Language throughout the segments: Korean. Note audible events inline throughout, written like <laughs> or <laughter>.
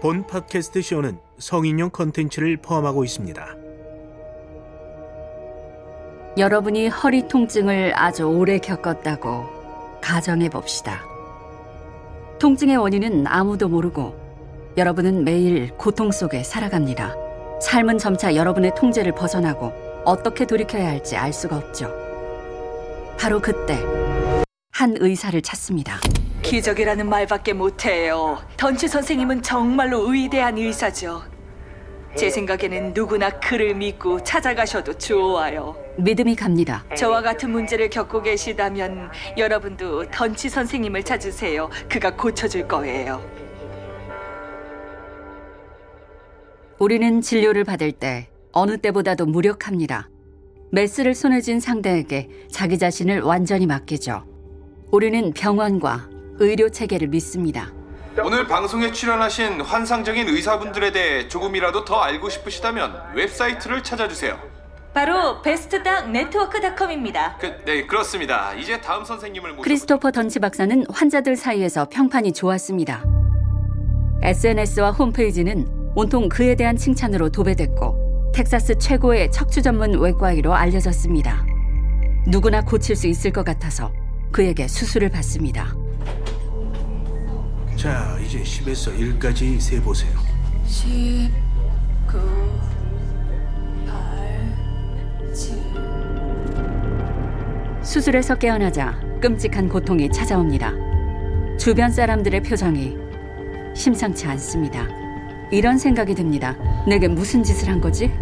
본 팟캐스트 쇼는 성인용 컨텐츠를 포함하고 있습니다. 여러분이 허리 통증을 아주 오래 겪었다고 가정해 봅시다. 통증의 원인은 아무도 모르고 여러분은 매일 고통 속에 살아갑니다. 삶은 점차 여러분의 통제를 벗어나고 어떻게 돌이켜야 할지 알 수가 없죠. 바로 그때 한 의사를 찾습니다. 기적이라는 말밖에 못해요. 던치 선생님은 정말로 위대한 의사죠. 제 생각에는 누구나 그를 믿고 찾아가셔도 좋아요. 믿음이 갑니다. 저와 같은 문제를 겪고 계시다면 여러분도 던치 선생님을 찾으세요. 그가 고쳐줄 거예요. 우리는 진료를 받을 때 어느 때보다도 무력합니다. 메스를 손에 쥔 상대에게 자기 자신을 완전히 맡기죠. 우리는 병원과 의료 체계를 믿습니다. 오늘 방송에 출연하신 환상적인 의사분들에 대해 조금이라도 더 알고 싶으시다면 웹사이트를 찾아주세요. 바로 베스트닥 네트워크닷컴입니다. 그, 네, 그렇습니다. 이제 다음 선생님을 모셔 크리스토퍼 던치 박사는 환자들 사이에서 평판이 좋았습니다. SNS와 홈페이지는 온통 그에 대한 칭찬으로 도배됐고 텍사스 최고의 척추 전문 외과의로 알려졌습니다. 누구나 고칠 수 있을 것 같아서 그에게 수술을 받습니다. 자, 이제 10에서 1까지 세 보세요. 10, 9, 8, 7. 수술에서 깨어나자 끔찍한 고통이 찾아옵니다. 주변 사람들의 표정이 심상치 않습니다. 이런 생각이 듭니다. 내게 무슨 짓을 한 거지?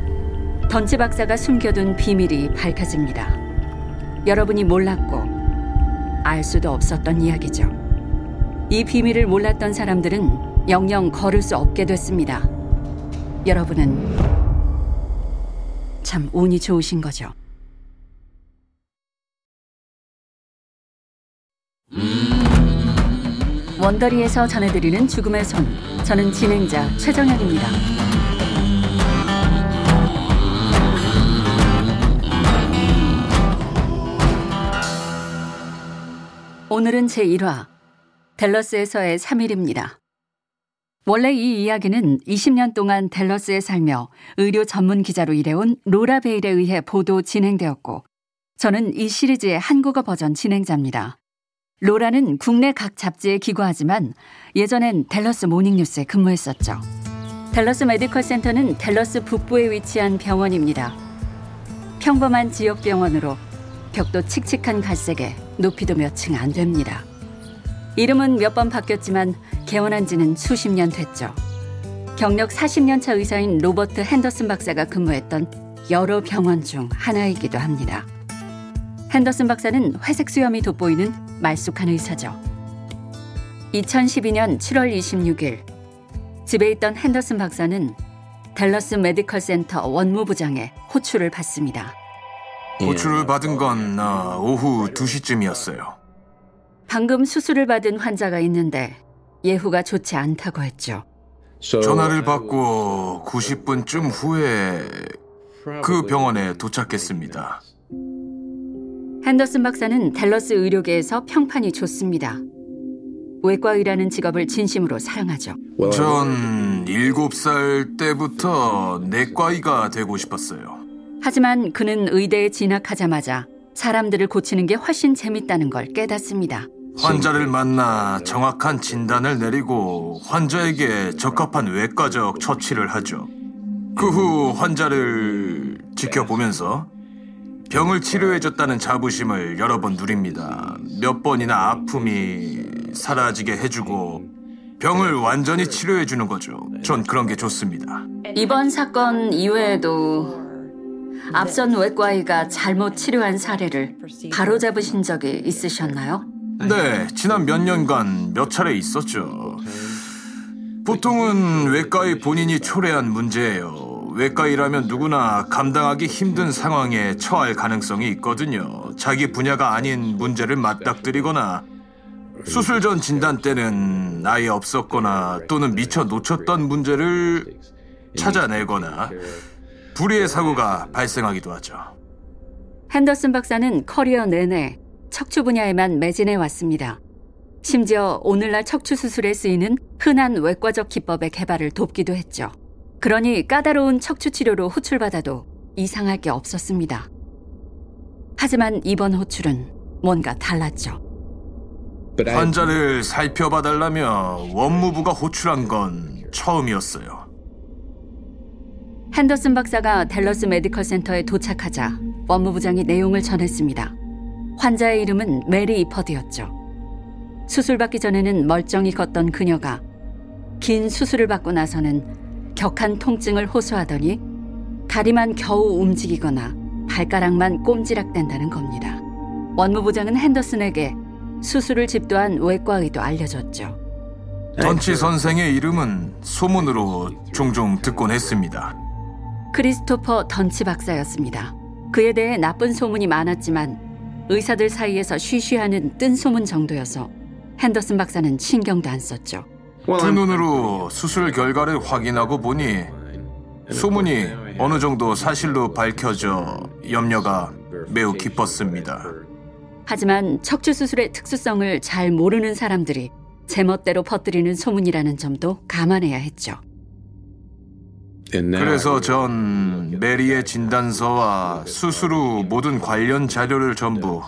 던치 박사가 숨겨둔 비밀이 밝혀집니다. 여러분이 몰랐고 알 수도 없었던 이야기죠. 이 비밀을 몰랐던 사람들은 영영 걸을 수 없게 됐습니다. 여러분은 참 운이 좋으신 거죠. 원더리에서 전해드리는 죽음의 손. 저는 진행자 최정현입니다. 오늘은 제1화 댈러스에서의 3일입니다. 원래 이 이야기는 20년 동안 댈러스에 살며 의료 전문 기자로 일해온 로라 베일에 의해 보도 진행되었고 저는 이 시리즈의 한국어 버전 진행자입니다. 로라는 국내 각 잡지에 기고하지만 예전엔 댈러스 모닝뉴스에 근무했었죠. 댈러스 메디컬 센터는 댈러스 북부에 위치한 병원입니다. 평범한 지역 병원으로 벽도 칙칙한 갈색에 높이도 몇 층 안 됩니다. 이름은 몇 번 바뀌었지만 개원한 지는 수십 년 됐죠. 경력 40년 차 의사인 로버트 핸더슨 박사가 근무했던 여러 병원 중 하나이기도 합니다. 핸더슨 박사는 회색 수염이 돋보이는 말쑥한 의사죠. 2012년 7월 26일 집에 있던 핸더슨 박사는 댈러스 메디컬 센터 원무부장의 호출을 받습니다. 호출을 받은 건 어, 오후 2시쯤이었어요. 방금 수술을 받은 환자가 있는데 예후가 좋지 않다고 했죠. 전화를 받고 90분쯤 후에 그 병원에 도착했습니다. 핸더슨 박사는 댈러스 의료계에서 평판이 좋습니다. 외과의라는 직업을 진심으로 사랑하죠. 전 7살 때부터 내과의가 되고 싶었어요. 하지만 그는 의대에 진학하자마자 사람들을 고치는 게 훨씬 재밌다는 걸 깨닫습니다. 환자를 만나 정확한 진단을 내리고 환자에게 적합한 외과적 처치를 하죠. 그 후 환자를 지켜보면서 병을 치료해줬다는 자부심을 여러 번 누립니다. 몇 번이나 아픔이 사라지게 해주고 병을 완전히 치료해 주는 거죠. 전 그런 게 좋습니다. 이번 사건 이외에도 앞선 외과의가 잘못 치료한 사례를 바로잡으신 적이 있으셨나요? 네, 지난 몇 년간 몇 차례 있었죠. 보통은 외과의 본인이 초래한 문제예요. 외과의라면 누구나 감당하기 힘든 상황에 처할 가능성이 있거든요. 자기 분야가 아닌 문제를 맞닥뜨리거나 수술 전 진단 때는 아예 없었거나 또는 미처 놓쳤던 문제를 찾아내거나 불의의 사고가 발생하기도 하죠. 핸더슨 박사는 커리어 내내 척추 분야에만 매진해 왔습니다. 심지어 오늘날 척추 수술에 쓰이는 흔한 외과적 기법의 개발을 돕기도 했죠. 그러니 까다로운 척추 치료로 호출받아도 이상할 게 없었습니다. 하지만 이번 호출은 뭔가 달랐죠. 환자를 살펴봐달라며 원무부가 호출한 건 처음이었어요. 핸더슨 박사가 댈러스 메디컬 센터에 도착하자 원무부장이 내용을 전했습니다. 환자의 이름은 메리 이퍼드였죠. 수술받기 전에는 멀쩡히 걷던 그녀가 긴 수술을 받고 나서는 격한 통증을 호소하더니 다리만 겨우 움직이거나 발가락만 꼼지락댄다는 겁니다. 원무부장은 핸더슨에게 수술을 집도한 외과의도 알려줬죠. 던치 선생의 이름은 소문으로 종종 듣곤 했습니다. 크리스토퍼 던치 박사였습니다. 그에 대해 나쁜 소문이 많았지만 의사들 사이에서 쉬쉬하는 뜬 소문 정도여서 핸더슨 박사는 신경도 안 썼죠. 두 눈으로 수술 결과를 확인하고 보니 소문이 어느 정도 사실로 밝혀져 염려가 매우 깊었습니다. 하지만 척추 수술의 특수성을 잘 모르는 사람들이 제멋대로 퍼뜨리는 소문이라는 점도 감안해야 했죠. 그래서 전 메리의 진단서와 수술 후 모든 관련 자료를 전부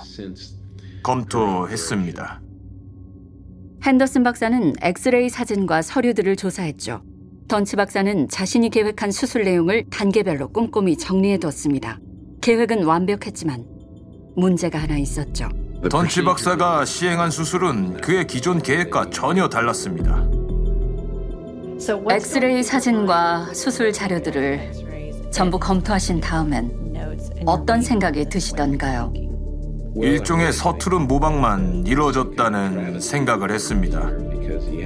검토했습니다. 핸더슨 박사는 엑스레이 사진과 서류들을 조사했죠. 던치 박사는 자신이 계획한 수술 내용을 단계별로 꼼꼼히 정리해뒀습니다. 계획은 완벽했지만 문제가 하나 있었죠. 던치 박사가 시행한 수술은 그의 기존 계획과 전혀 달랐습니다. 엑스레이 사진과 수술 자료들을 전부 검토하신 다음엔 어떤 생각이 드시던가요? 일종의 서투른 모방만 이루어졌다는 생각을 했습니다.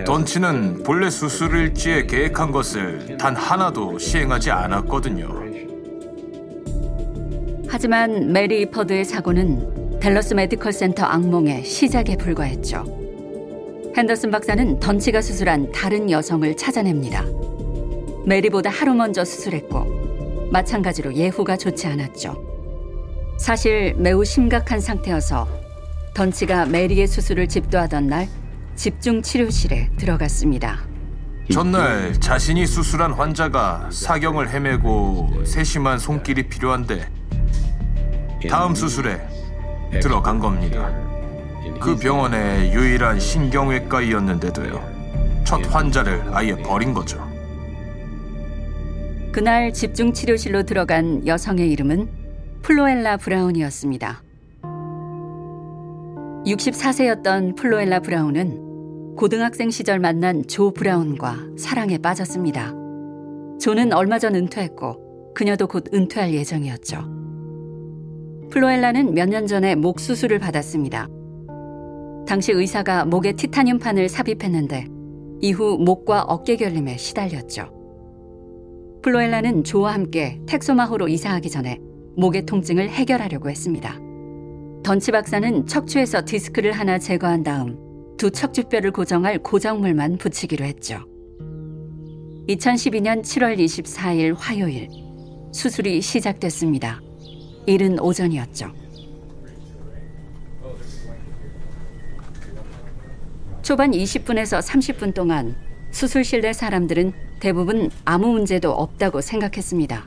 던치는 본래 수술 일지에 계획한 것을 단 하나도 시행하지 않았거든요. 하지만 메리 에퍼드의 사고는 댈러스 메디컬 센터 악몽의 시작에 불과했죠. 핸더슨 박사는 던치가 수술한 다른 여성을 찾아냅니다. 메리보다 하루 먼저 수술했고 마찬가지로 예후가 좋지 않았죠. 사실 매우 심각한 상태여서 던치가 메리의 수술을 집도하던 날 집중 치료실에 들어갔습니다. 전날 자신이 수술한 환자가 사경을 헤매고 세심한 손길이 필요한데 다음 수술에 들어간 겁니다. 그 병원의 유일한 신경외과의였는데도요. 첫 환자를 아예 버린 거죠. 그날 집중 치료실로 들어간 여성의 이름은 플로엘라 브라운이었습니다. 64세였던 플로엘라 브라운은 고등학생 시절 만난 조 브라운과 사랑에 빠졌습니다. 조는 얼마 전 은퇴했고 그녀도 곧 은퇴할 예정이었죠. 플로엘라는 몇 년 전에 목 수술을 받았습니다. 당시 의사가 목에 티타늄판을 삽입했는데 이후 목과 어깨 결림에 시달렸죠. 플로엘라는 조와 함께 텍소마호로 이사하기 전에 목의 통증을 해결하려고 했습니다. 던치 박사는 척추에서 디스크를 하나 제거한 다음 두 척추뼈를 고정할 고정물만 붙이기로 했죠. 2012년 7월 24일 화요일 수술이 시작됐습니다. 이른 오전이었죠. 초반 20분에서 30분 동안 수술실 내 사람들은 대부분 아무 문제도 없다고 생각했습니다.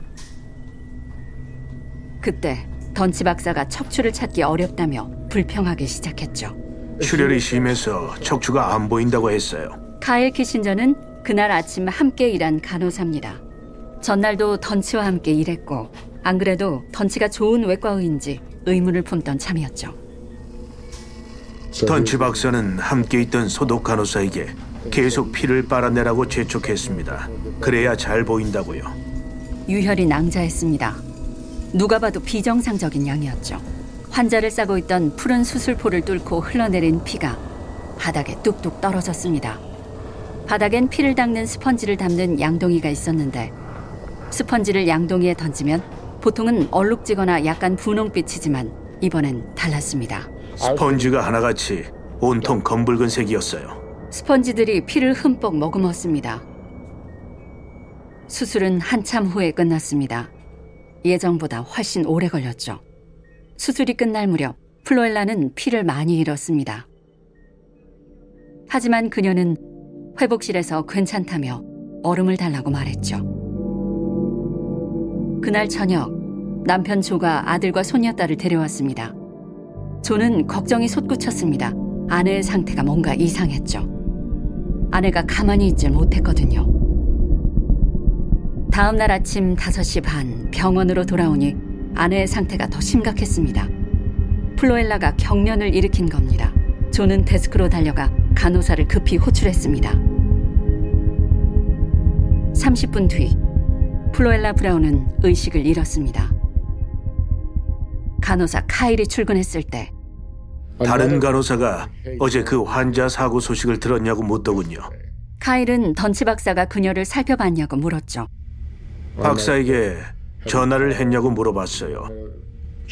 그때 던치 박사가 척추를 찾기 어렵다며 불평하기 시작했죠. 출혈이 심해서 척추가 안 보인다고 했어요. 카일 키신저는 그날 아침 함께 일한 간호사입니다. 전날도 던치와 함께 일했고 안 그래도 던치가 좋은 외과의인지 의문을 품던 참이었죠. 던치 박사는 함께 있던 소독 간호사에게 계속 피를 빨아내라고 재촉했습니다. 그래야 잘 보인다고요. 유혈이 낭자했습니다. 누가 봐도 비정상적인 양이었죠. 환자를 싸고 있던 푸른 수술포를 뚫고 흘러내린 피가 바닥에 뚝뚝 떨어졌습니다. 바닥엔 피를 닦는 스펀지를 담는 양동이가 있었는데 스펀지를 양동이에 던지면 보통은 얼룩지거나 약간 분홍빛이지만 이번엔 달랐습니다. 스펀지가 하나같이 온통 검붉은 색이었어요. 스펀지들이 피를 흠뻑 머금었습니다. 수술은 한참 후에 끝났습니다. 예정보다 훨씬 오래 걸렸죠. 수술이 끝날 무렵 플로엘라는 피를 많이 잃었습니다. 하지만 그녀는 회복실에서 괜찮다며 얼음을 달라고 말했죠. 그날 저녁 남편 조가 아들과 손녀딸을 데려왔습니다. 조는 걱정이 솟구쳤습니다. 아내의 상태가 뭔가 이상했죠. 아내가 가만히 있질 못했거든요. 다음 날 아침 5시 반 병원으로 돌아오니 아내의 상태가 더 심각했습니다. 플로엘라가 경련을 일으킨 겁니다. 조는 데스크로 달려가 간호사를 급히 호출했습니다. 30분 뒤 플로엘라 브라운은 의식을 잃었습니다. 간호사 카일이 출근했을 때 다른 간호사가 어제 그 환자 사고 소식을 들었냐고 묻더군요. 카일은 던치 박사가 그녀를 살펴봤냐고 물었죠. 박사에게 전화를 했냐고 물어봤어요.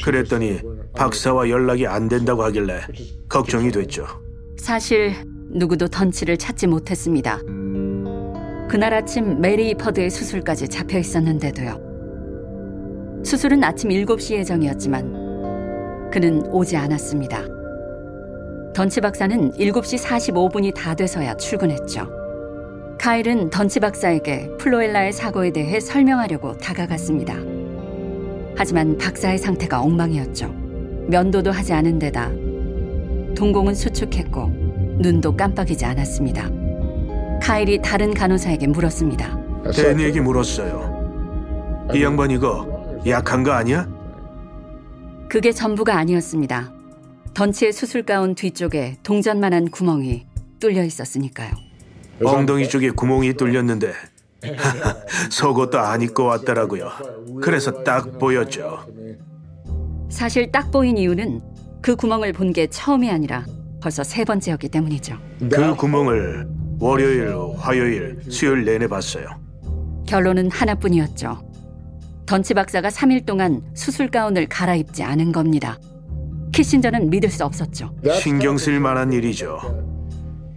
그랬더니 박사와 연락이 안 된다고 하길래 걱정이 됐죠. 사실 누구도 던치를 찾지 못했습니다. 그날 아침 메리 퍼드의 수술까지 잡혀 있었는데도요. 수술은 아침 7시 예정이었지만 그는 오지 않았습니다. 던치 박사는 7시 45분이 다 돼서야 출근했죠. 카일은 던치 박사에게 플로엘라의 사고에 대해 설명하려고 다가갔습니다. 하지만 박사의 상태가 엉망이었죠. 면도도 하지 않은 데다 동공은 수축했고 눈도 깜빡이지 않았습니다. 카일이 다른 간호사에게 물었습니다. 댄에게 물었어요. 이 양반 이거 약한 거 아니야? 그게 전부가 아니었습니다. 던치의 수술 가운 뒤쪽에 동전만한 구멍이 뚫려 있었으니까요. 엉덩이 쪽에 구멍이 뚫렸는데 <laughs> 속옷도 안 입고 왔더라고요. 그래서 딱 보였죠. 사실 딱 보인 이유는 그 구멍을 본 게 처음이 아니라 벌써 세 번째였기 때문이죠. 그 구멍을 월요일, 화요일, 수요일 내내 봤어요. 결론은 하나뿐이었죠. 던치 박사가 3일 동안 수술 가운을 갈아입지 않은 겁니다. 키신저는 믿을 수 없었죠. 신경 쓸 만한 일이죠.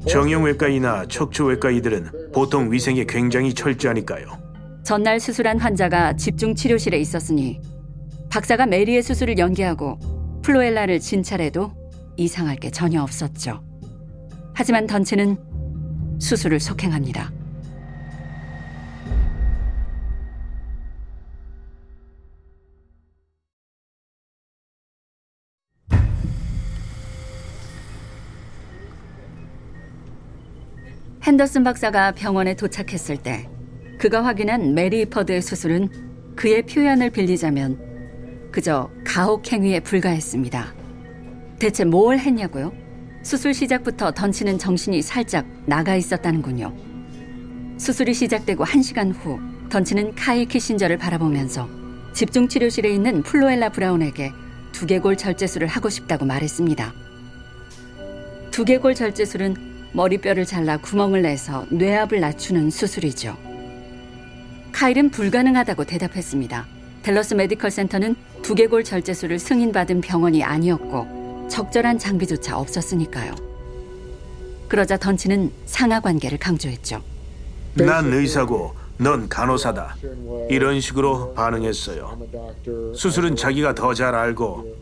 정형외과이나 척추외과 이들은 보통 위생에 굉장히 철저하니까요. 전날 수술한 환자가 집중 치료실에 있었으니 박사가 메리의 수술을 연기하고 플로엘라를 진찰해도 이상할 게 전혀 없었죠. 하지만 던치는 수술을 속행합니다. 핸더슨 박사가 병원에 도착했을 때 그가 확인한 메리 에퍼드의 수술은 그의 표현을 빌리자면 그저 가혹 행위에 불과했습니다. 대체 뭘 했냐고요? 수술 시작부터 던치는 정신이 살짝 나가 있었다는군요. 수술이 시작되고 1시간 후 던치는 카일 키신저를 바라보면서 집중 치료실에 있는 플로엘라 브라운에게 두개골 절제술을 하고 싶다고 말했습니다. 두개골 절제술은 머리뼈를 잘라 구멍을 내서 뇌압을 낮추는 수술이죠. 카일은 불가능하다고 대답했습니다. 델러스 메디컬 센터는 두개골 절제술을 승인받은 병원이 아니었고 적절한 장비조차 없었으니까요. 그러자 던치는 상하 관계를 강조했죠. 난 의사고 넌 간호사다. 이런 식으로 반응했어요. 수술은 자기가 더 잘 알고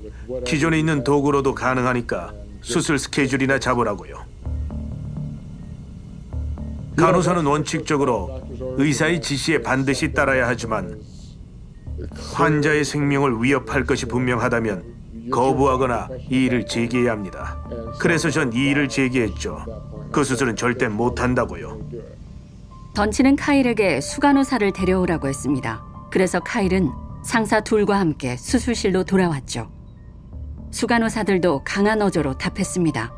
기존에 있는 도구로도 가능하니까 수술 스케줄이나 잡으라고요. 간호사는 원칙적으로 의사의 지시에 반드시 따라야 하지만 환자의 생명을 위협할 것이 분명하다면 거부하거나 이의를 제기해야 합니다. 그래서 전 이의를 제기했죠. 그 수술은 절대 못 한다고요. 던치는 카일에게 수간호사를 데려오라고 했습니다. 그래서 카일은 상사 둘과 함께 수술실로 돌아왔죠. 수간호사들도 강한 어조로 답했습니다.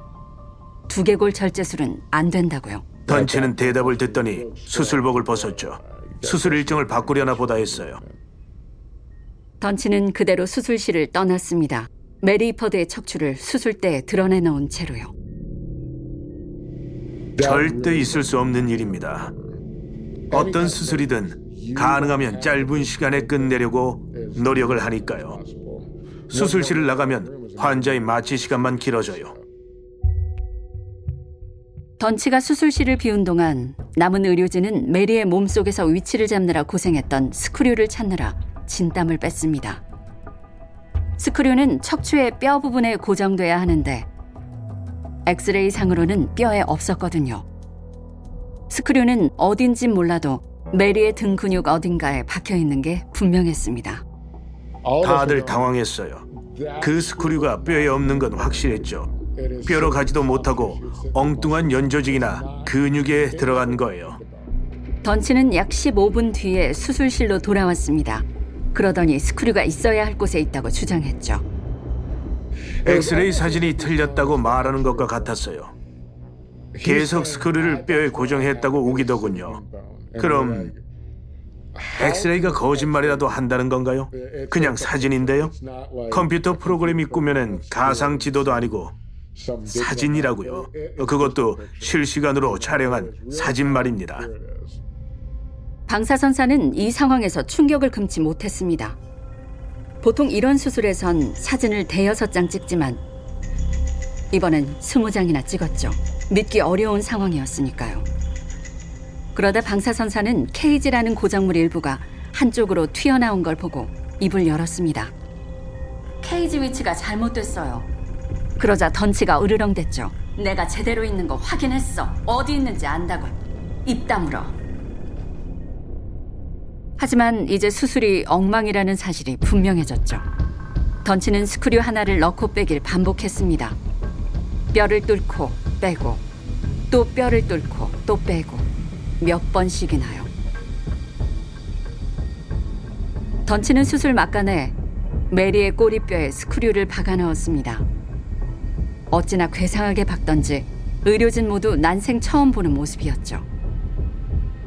두개골 절제술은 안 된다고요. 던치는 대답을 듣더니 수술복을 벗었죠. 수술 일정을 바꾸려나 보다 했어요. 던치는 그대로 수술실을 떠났습니다. 메리퍼드의 척추를 수술대에 드러내놓은 채로요. 절대 있을 수 없는 일입니다. 어떤 수술이든 가능하면 짧은 시간에 끝내려고 노력을 하니까요. 수술실을 나가면 환자의 마취 시간만 길어져요. 던치가 수술실을 비운 동안 남은 의료진은 메리의 몸속에서 위치를 잡느라 고생했던 스크류를 찾느라 진땀을 뺐습니다. 스크류는 척추의 뼈 부분에 고정돼야 하는데 엑스레이 상으로는 뼈에 없었거든요. 스크류는 어딘진 몰라도 메리의 등 근육 어딘가에 박혀 있는 게 분명했습니다. 다들 당황했어요. 그 스크류가 뼈에 없는 건 확실했죠. 뼈로 가지도 못하고 엉뚱한 연조직이나 근육에 들어간 거예요. 던치는 약 15분 뒤에 수술실로 돌아왔습니다. 그러더니 스크류가 있어야 할 곳에 있다고 주장했죠. 엑스레이 사진이 틀렸다고 말하는 것과 같았어요. 계속 스크류를 뼈에 고정했다고 우기더군요. 그럼 엑스레이가 거짓말이라도 한다는 건가요? 그냥 사진인데요? 컴퓨터 프로그램이 꾸며낸 가상 지도도 아니고 사진이라고요. 그것도 실시간으로 촬영한 사진 말입니다. 방사선사는 이 상황에서 충격을 금치 못했습니다. 보통 이런 수술에선 사진을 대여섯 장 찍지만 이번엔 스무 장이나 찍었죠. 믿기 어려운 상황이었으니까요. 그러다 방사선사는 케이지라는 고정물 일부가 한쪽으로 튀어나온 걸 보고 입을 열었습니다. 케이지 위치가 잘못됐어요. 그러자 던치가 으르렁댔죠. 내가 제대로 있는 거 확인했어. 어디 있는지 안다고. 입 다물어. 하지만 이제 수술이 엉망이라는 사실이 분명해졌죠. 던치는 스크류 하나를 넣고 빼길 반복했습니다. 뼈를 뚫고 빼고 또 뼈를 뚫고 또 빼고 몇 번씩이나요. 던치는 수술 막간에 메리의 꼬리뼈에 스크류를 박아 넣었습니다. 어찌나 괴상하게 박던지 의료진 모두 난생 처음 보는 모습이었죠.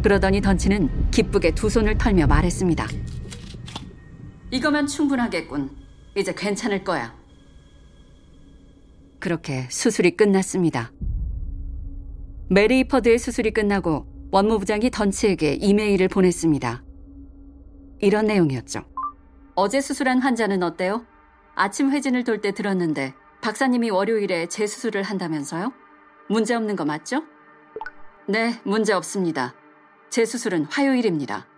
그러더니 던치는 기쁘게 두 손을 털며 말했습니다. 이거면 충분하겠군. 이제 괜찮을 거야. 그렇게 수술이 끝났습니다. 메리 이퍼드의 수술이 끝나고 원무부장이 던치에게 이메일을 보냈습니다. 이런 내용이었죠. 어제 수술한 환자는 어때요? 아침 회진을 돌 때 들었는데 박사님이 월요일에 재수술을 한다면서요? 문제 없는 거 맞죠? 네, 문제 없습니다. 재수술은 화요일입니다.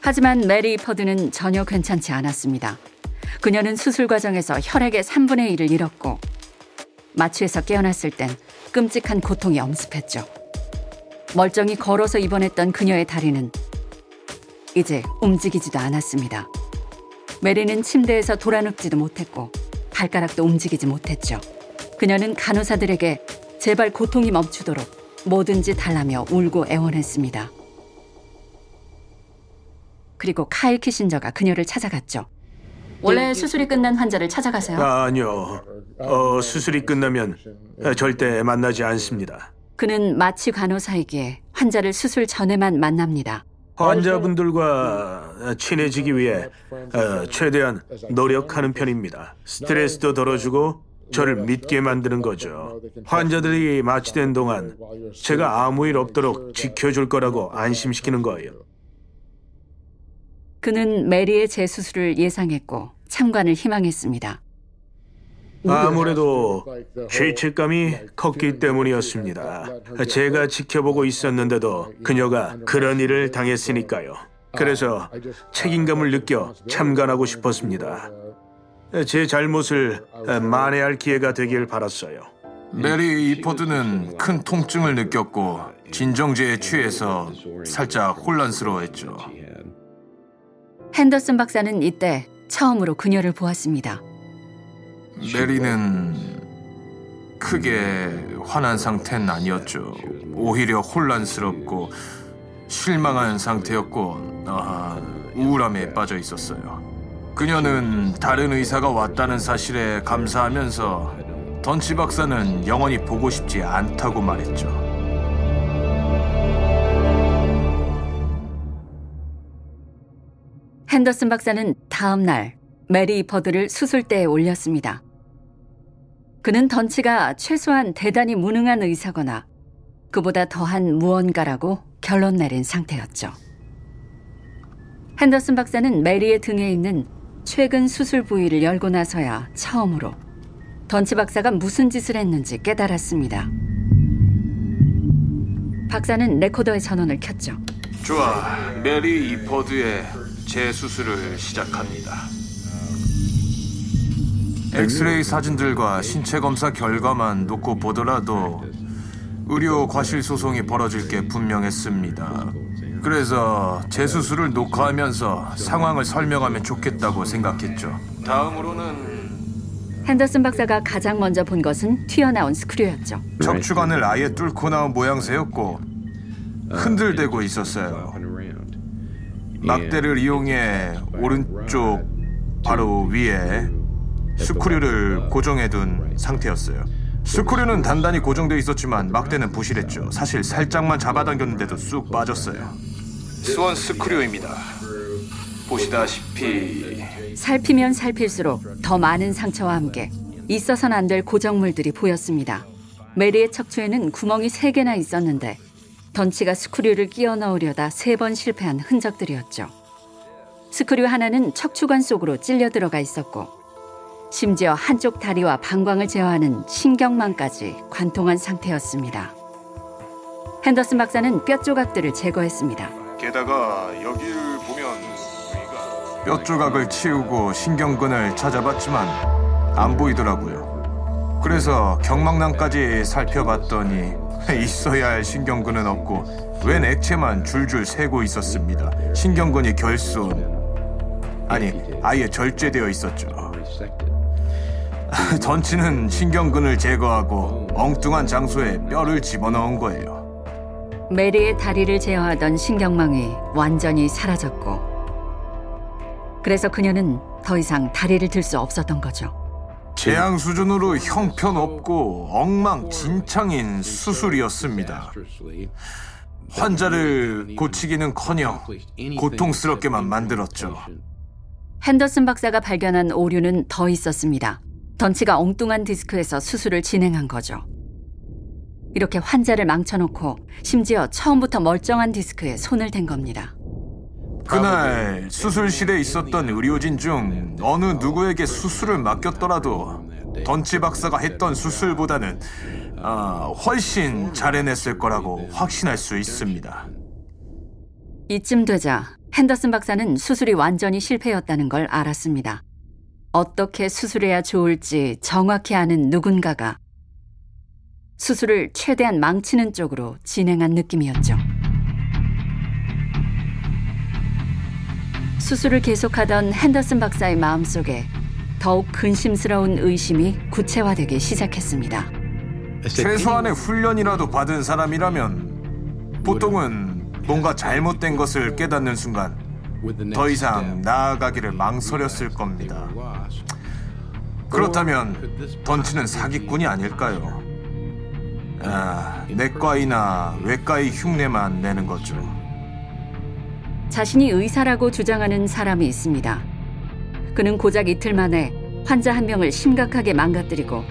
하지만 메리 퍼드는 전혀 괜찮지 않았습니다. 그녀는 수술 과정에서 혈액의 3분의 1을 잃었고 마취에서 깨어났을 땐 끔찍한 고통이 엄습했죠. 멀쩡히 걸어서 입원했던 그녀의 다리는 이제 움직이지도 않았습니다. 메리는 침대에서 돌아눕지도 못했고 발가락도 움직이지 못했죠. 그녀는 간호사들에게 제발 고통이 멈추도록 뭐든지 달라며 울고 애원했습니다. 그리고 카일 키신저가 그녀를 찾아갔죠. 원래 수술이 끝난 환자를 찾아가세요. 아, 아니요. 어, 수술이 끝나면 절대 만나지 않습니다. 그는 마취 간호사이기에 환자를 수술 전에만 만납니다. 환자분들과 친해지기 위해 어, 최대한 노력하는 편입니다. 스트레스도 덜어주고 저를 믿게 만드는 거죠. 환자들이 마취된 동안 제가 아무 일 없도록 지켜줄 거라고 안심시키는 거예요. 그는 메리의 재수술을 예상했고 참관을 희망했습니다. 아무래도 죄책감이 컸기 때문이었습니다. 제가 지켜보고 있었는데도 그녀가 그런 일을 당했으니까요. 그래서 책임감을 느껴 참관하고 싶었습니다. 제 잘못을 만회할 기회가 되길 바랐어요. 메리 이포드는 큰 통증을 느꼈고 진정제에 취해서 살짝 혼란스러워했죠. 핸더슨 박사는 이때 처음으로 그녀를 보았습니다. 메리는 크게 화난 상태는 아니었죠. 오히려 혼란스럽고 실망한 상태였고 아, 우울함에 빠져 있었어요. 그녀는 다른 의사가 왔다는 사실에 감사하면서 던치 박사는 영원히 보고 싶지 않다고 말했죠. 핸더슨 박사는 다음 날 메리 이퍼드를 수술대에 올렸습니다. 그는 던치가 최소한 대단히 무능한 의사거나 그보다 더한 무언가라고 결론 내린 상태였죠. 핸더슨 박사는 메리의 등에 있는 최근 수술 부위를 열고 나서야 처음으로 던치 박사가 무슨 짓을 했는지 깨달았습니다. 박사는 레코더의 전원을 켰죠. 좋아, 메리 이퍼드의 재수술을 시작합니다. 엑스레이 사진들과 신체 검사 결과만 놓고 보더라도 의료 과실 소송이 벌어질 게 분명했습니다. 그래서 제 수술을 녹화하면서 상황을 설명하면 좋겠다고 생각했죠. 다음으로는 핸더슨 박사가 가장 먼저 본 것은 튀어나온 스크류였죠. 척추관을 아예 뚫고 나온 모양새였고 흔들대고 있었어요. 막대를 이용해 오른쪽 바로 위에 스크류를 고정해둔 상태였어요. 스크류는 단단히 고정돼 있었지만 막대는 부실했죠. 사실 살짝만 잡아당겼는데도 쑥 빠졌어요. 수원 스크류입니다. 보시다시피 살피면 살필수록 더 많은 상처와 함께 있어선 안 될 고정물들이 보였습니다. 메리의 척추에는 구멍이 세 개나 있었는데 던치가 스크류를 끼워 넣으려다 세 번 실패한 흔적들이었죠. 스크류 하나는 척추관 속으로 찔려 들어가 있었고 심지어 한쪽 다리와 방광을 제어하는 신경망까지 관통한 상태였습니다. 핸더슨 박사는 뼈 조각들을 제거했습니다. 게다가 여기를 보면 뼈 조각을 치우고 신경근을 찾아봤지만 안 보이더라고요. 그래서 경막낭까지 살펴봤더니 <laughs> 있어야 할 신경근은 없고 웬 액체만 줄줄 새고 있었습니다. 신경근이 결손 아니 아예 절제되어 있었죠. <laughs> 던치는 신경근을 제거하고 엉뚱한 장소에 뼈를 집어넣은 거예요. 메리의 다리를 제어하던 신경망이 완전히 사라졌고 그래서 그녀는 더 이상 다리를 들 수 없었던 거죠. 재앙 수준으로 형편없고 엉망진창인 수술이었습니다. 환자를 고치기는커녕 고통스럽게만 만들었죠. 핸더슨 박사가 발견한 오류는 더 있었습니다. 던치가 엉뚱한 디스크에서 수술을 진행한 거죠. 이렇게 환자를 망쳐놓고 심지어 처음부터 멀쩡한 디스크에 손을 댄 겁니다. 그날 수술실에 있었던 의료진 중 어느 누구에게 수술을 맡겼더라도 던치 박사가 했던 수술보다는 아, 훨씬 잘 해냈을 거라고 확신할 수 있습니다. 이쯤 되자 핸더슨 박사는 수술이 완전히 실패였다는 걸 알았습니다. 어떻게 수술해야 좋을지 정확히 아는 누군가가 수술을 최대한 망치는 쪽으로 진행한 느낌이었죠. 수술을 계속하던 핸더슨 박사의 마음속에 더욱 근심스러운 의심이 구체화되기 시작했습니다. 최소한의 훈련이라도 받은 사람이라면 보통은 뭔가 잘못된 것을 깨닫는 순간 더 이상 나아가기를 망설였을 겁니다. 그렇다면 던치는 사기꾼이 아닐까요? 아, 내과이나 외과의 흉내만 내는 거죠. 자신이 의사라고 주장하는 사람이 있습니다. 그는 고작 이틀 만에 환자 한 명을 심각하게 망가뜨리고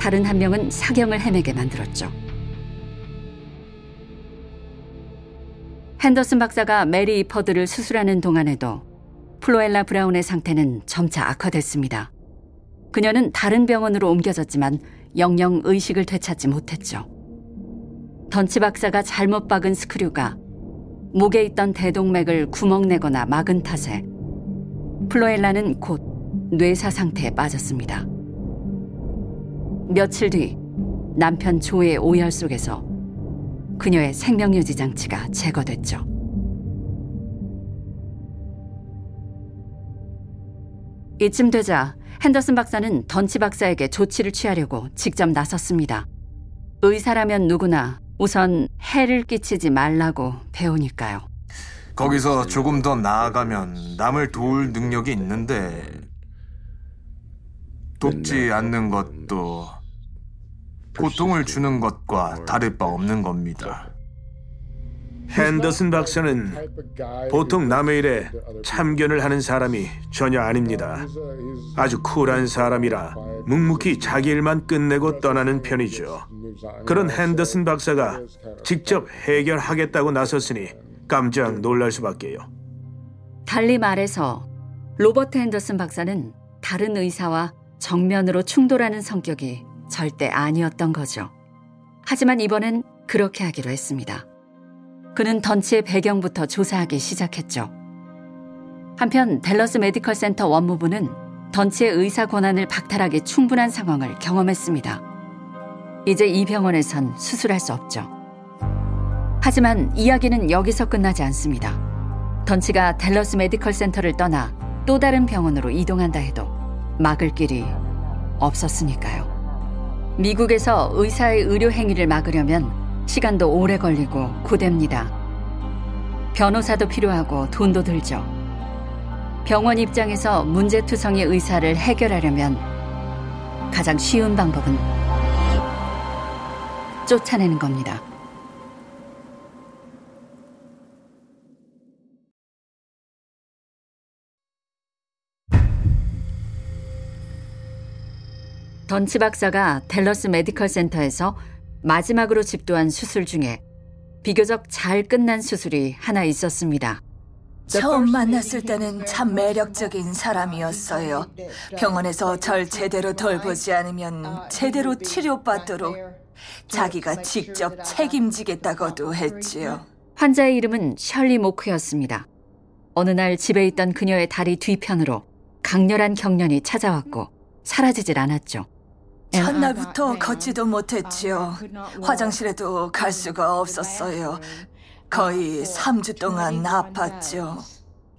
다른 한 명은 사경을 헤매게 만들었죠. 핸더슨 박사가 메리 이퍼드를 수술하는 동안에도 플로엘라 브라운의 상태는 점차 악화됐습니다. 그녀는 다른 병원으로 옮겨졌지만 영영 의식을 되찾지 못했죠. 던치 박사가 잘못 박은 스크류가 목에 있던 대동맥을 구멍내거나 막은 탓에 플로엘라는 곧 뇌사 상태에 빠졌습니다. 며칠 뒤 남편 조의 오열 속에서 그녀의 생명유지 장치가 제거됐죠. 이쯤 되자 핸더슨 박사는 던치 박사에게 조치를 취하려고 직접 나섰습니다. 의사라면 누구나 우선 해를 끼치지 말라고 배우니까요. 거기서 조금 더 나아가면 남을 도울 능력이 있는데 돕지 않는 것도 고통을 주는 것과 다를 바 없는 겁니다. 핸더슨 박사는 보통 남의 일에 참견을 하는 사람이 전혀 아닙니다. 아주 쿨한 사람이라 묵묵히 자기 일만 끝내고 떠나는 편이죠. 그런 핸더슨 박사가 직접 해결하겠다고 나섰으니 깜짝 놀랄 수밖에요. 달리 말해서 로버트 핸더슨 박사는 다른 의사와 정면으로 충돌하는 성격이 절대 아니었던 거죠. 하지만 이번엔 그렇게 하기로 했습니다. 그는 던치의 배경부터 조사하기 시작했죠. 한편 댈러스 메디컬 센터 원무부는 던치의 의사 권한을 박탈하기 충분한 상황을 경험했습니다. 이제 이 병원에선 수술할 수 없죠. 하지만 이야기는 여기서 끝나지 않습니다. 던치가 댈러스 메디컬 센터를 떠나 또 다른 병원으로 이동한다 해도 막을 길이 없었으니까요. 미국에서 의사의 의료 행위를 막으려면 시간도 오래 걸리고 고됩니다. 변호사도 필요하고 돈도 들죠. 병원 입장에서 문제투성이 의사를 해결하려면 가장 쉬운 방법은 쫓아내는 겁니다. 던치 박사가 댈러스 메디컬 센터에서 마지막으로 집도한 수술 중에 비교적 잘 끝난 수술이 하나 있었습니다. 처음 만났을 때는 참 매력적인 사람이었어요. 병원에서 절 제대로 돌보지 않으면 제대로 치료받도록 자기가 직접 책임지겠다고도 했지요. 환자의 이름은 셜리 모크였습니다. 어느 날 집에 있던 그녀의 다리 뒤편으로 강렬한 경련이 찾아왔고 사라지질 않았죠. 첫날부터 걷지도 못했지요. 화장실에도 갈 수가 없었어요. 거의 3주 동안 아팠죠.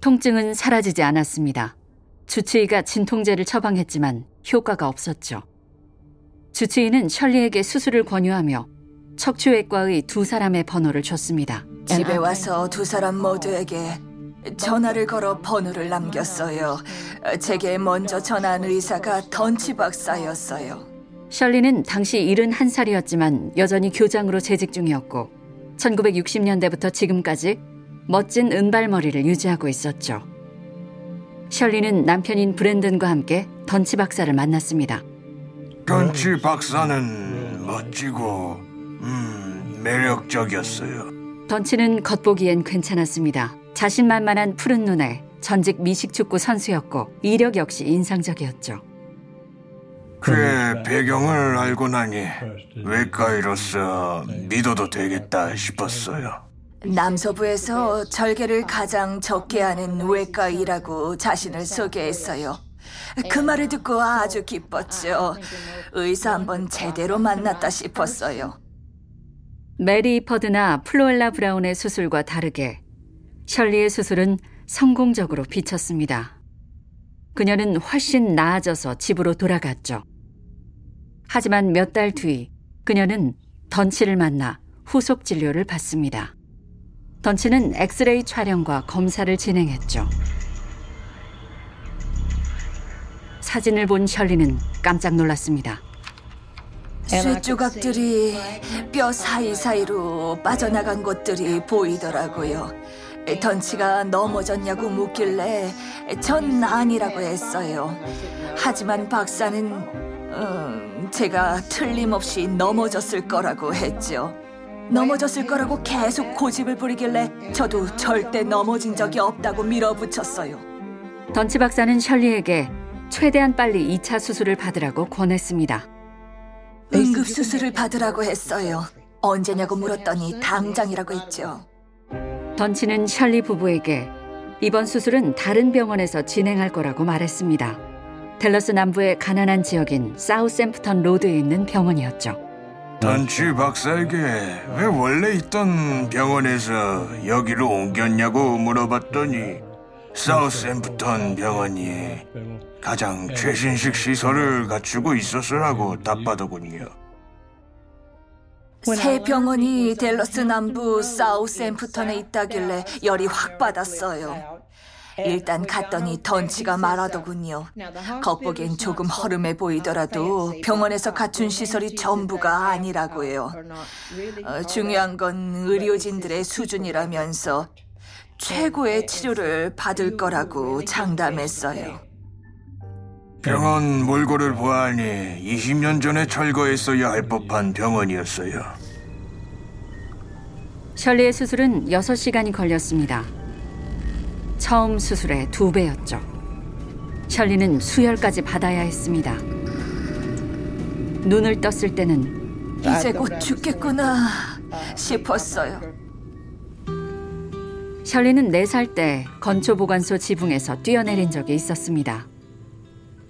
통증은 사라지지 않았습니다. 주치의가 진통제를 처방했지만 효과가 없었죠. 주치의는 셜리에게 수술을 권유하며 척추외과의 두 사람의 번호를 줬습니다. 집에 와서 두 사람 모두에게 전화를 걸어 번호를 남겼어요. 제게 먼저 전화한 의사가 던치 박사였어요. 셜리는 당시 71살이었지만 여전히 교장으로 재직 중이었고 1960년대부터 지금까지 멋진 은발머리를 유지하고 있었죠. 셜리는 남편인 브랜든과 함께 던치 박사를 만났습니다. 던치 박사는 멋지고 음, 매력적이었어요. 던치는 겉보기엔 괜찮았습니다. 자신만만한 푸른 눈에 전직 미식축구 선수였고 이력 역시 인상적이었죠. 그의 배경을 알고 나니 외과의로서 믿어도 되겠다 싶었어요. 남서부에서 절개를 가장 적게 하는 외과의라고 자신을 소개했어요. 그 말을 듣고 아주 기뻤죠. 의사 한번 제대로 만났다 싶었어요. 메리 이퍼드나 플로엘라 브라운의 수술과 다르게 셜리의 수술은 성공적으로 비쳤습니다. 그녀는 훨씬 나아져서 집으로 돌아갔죠. 하지만 몇 달 뒤 그녀는 던치를 만나 후속 진료를 받습니다. 던치는 엑스레이 촬영과 검사를 진행했죠. 사진을 본 셜리는 깜짝 놀랐습니다. 쇠 조각들이 뼈 사이사이로 빠져나간 것들이 보이더라고요. 던치가 넘어졌냐고 묻길래 전 아니라고 했어요. 하지만 박사는 음, 제가 틀림없이 넘어졌을 거라고 했죠. 넘어졌을 거라고 계속 고집을 부리길래 저도 절대 넘어진 적이 없다고 밀어붙였어요. 던치 박사는 셜리에게 최대한 빨리 2차 수술을 받으라고 권했습니다. 응급 수술을 받으라고 했어요. 언제냐고 물었더니 당장이라고 했죠. 던치는 셜리 부부에게 이번 수술은 다른 병원에서 진행할 거라고 말했습니다. 델러스 남부의 가난한 지역인 사우샘프턴 로드에 있는 병원이었죠. 던치 박사에게 왜 원래 있던 병원에서 여기로 옮겼냐고 물어봤더니 사우샘프턴 병원이 가장 최신식 시설을 갖추고 있었으라고 답하더군요. 새 병원이 델러스 남부 사우샘프턴에 있다길래 열이 확 받았어요. 일단 갔더니 던치가 말하더군요. 겉보기엔 조금 허름해 보이더라도 병원에서 갖춘 시설이 전부가 아니라고요. 어, 중요한 건 의료진들의 수준이라면서 최고의 치료를 받을 거라고 장담했어요. 병원 몰골을 보아하니 20년 전에 철거했어야 할 법한 병원이었어요. 셜리의 수술은 6시간이 걸렸습니다. 처음 수술의 두 배였죠. 셜리는 수혈까지 받아야 했습니다. 눈을 떴을 때는 이제 곧 죽겠구나 싶었어요. 셜리는 4살 때 건초보관소 지붕에서 뛰어내린 적이 있었습니다.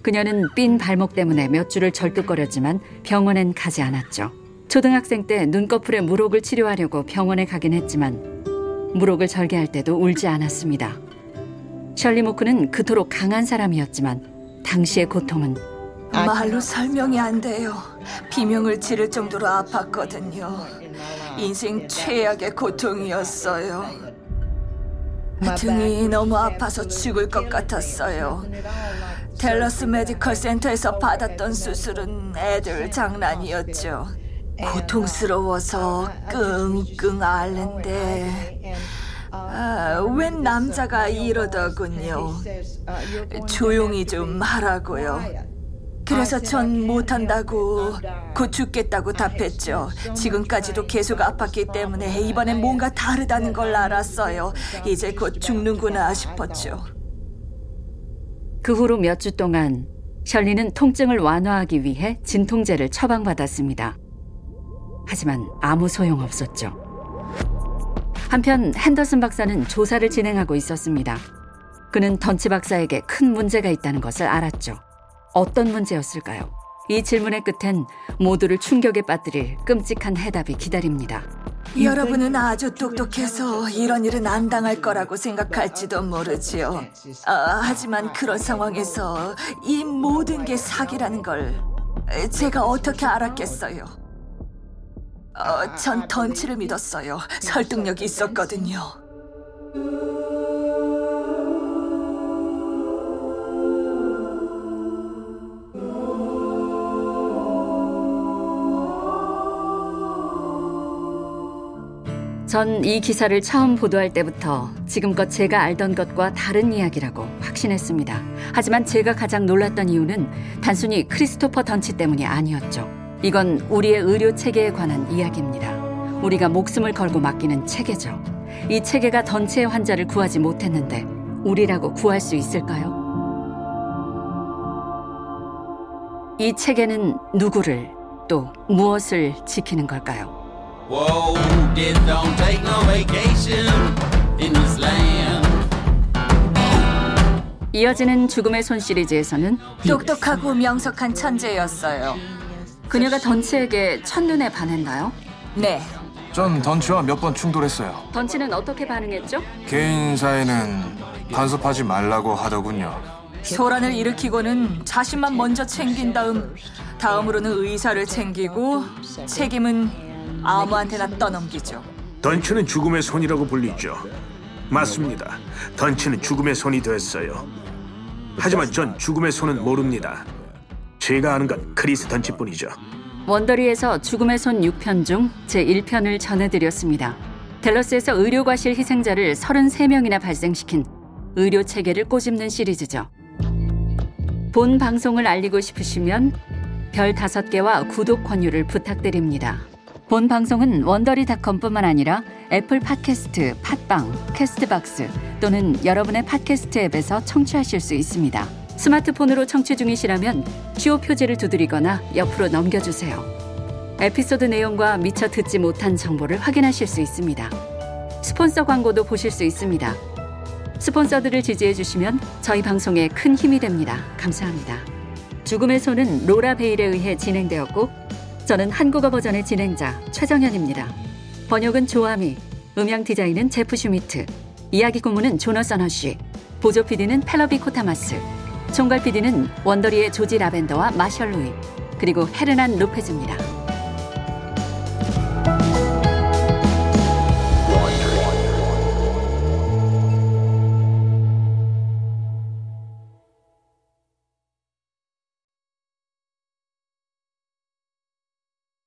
그녀는 삔 발목 때문에 몇 주를 절뚝거렸지만 병원엔 가지 않았죠. 초등학생 때 눈꺼풀에 물혹을 치료하려고 병원에 가긴 했지만 물혹을 절개할 때도 울지 않았습니다. 셜리 모크는 그토록 강한 사람이었지만 당시의 고통은 말로 설명이 안 돼요. 비명을 지를 정도로 아팠거든요. 인생 최악의 고통이었어요. 등이 너무 아파서 죽을 것 같았어요. 델러스 메디컬 센터에서 받았던 수술은 애들 장난이었죠. 고통스러워서 끙끙 앓는데 아, 웬 남자가 이러더군요. 조용히 좀 하라고요. 그래서 전 못한다고 곧 죽겠다고 답했죠. 지금까지도 계속 아팠기 때문에 이번엔 뭔가 다르다는 걸 알았어요. 이제 곧 죽는구나 싶었죠. 그 후로 몇 주 동안 셜리는 통증을 완화하기 위해 진통제를 처방받았습니다. 하지만 아무 소용 없었죠. 한편 핸더슨 박사는 조사를 진행하고 있었습니다. 그는 던치 박사에게 큰 문제가 있다는 것을 알았죠. 어떤 문제였을까요? 이 질문의 끝엔 모두를 충격에 빠뜨릴 끔찍한 해답이 기다립니다. 여러분은 아주 똑똑해서 이런 일은 안 당할 거라고 생각할지도 모르지요. 아, 하지만 그런 상황에서 이 모든 게 사기라는 걸 제가 어떻게 알았겠어요? 어, 전 던치를 믿었어요. 설득력이 있었거든요. 전 이 기사를 처음 보도할 때부터 지금껏 제가 알던 것과 다른 이야기라고 확신했습니다. 하지만 제가 가장 놀랐던 이유는 단순히 크리스토퍼 던치 때문이 아니었죠. 이건 우리의 의료 체계에 관한 이야기입니다. 우리가 목숨을 걸고 맡기는 체계죠. 이 체계가 던치의 환자를 구하지 못했는데 우리라고 구할 수 있을까요? 이 체계는 누구를 또 무엇을 지키는 걸까요? Whoa, no. 이어지는 죽음의 손 시리즈에서는 똑똑하고 명석한 천재였어요. 그녀가 던치에게 첫눈에 반했나요? 네, 전 던치와 몇 번 충돌했어요. 던치는 어떻게 반응했죠? 개인 사이는 간섭하지 말라고 하더군요. 소란을 일으키고는 자신만 먼저 챙긴 다음 다음으로는 의사를 챙기고 책임은 아무한테나 떠넘기죠. 던치는 죽음의 손이라고 불리죠. 맞습니다. 던치는 죽음의 손이 됐어요. 하지만 전 죽음의 손은 모릅니다. 제가 아는 건 크리스 던치뿐이죠. 원더리에서 죽음의 손 6편 중 제1편을 전해드렸습니다. 델러스에서 의료과실 희생자를 33명이나 발생시킨 의료 체계를 꼬집는 시리즈죠. 본 방송을 알리고 싶으시면 별 5개와 구독 권유를 부탁드립니다. 본 방송은 원더리닷컴뿐만 아니라 애플 팟캐스트, 팟빵, 캐스트박스 또는 여러분의 팟캐스트 앱에서 청취하실 수 있습니다. 스마트폰으로 청취 중이시라면 주요 표지를 두드리거나 옆으로 넘겨주세요. 에피소드 내용과 미처 듣지 못한 정보를 확인하실 수 있습니다. 스폰서 광고도 보실 수 있습니다. 스폰서들을 지지해 주시면 저희 방송에 큰 힘이 됩니다. 감사합니다. 죽음의 손은 로라 베일에 의해 진행되었고 저는 한국어 버전의 진행자 최정현입니다. 번역은 조아미, 음향 디자인은 제프 슈미트, 이야기 구문은 조너선 허쉬, 보조 PD는 펠러비 코타마스, 총괄 PD는 원더리의 조지 라벤더와 마셜 루이, 그리고 헤르난 로페즈입니다.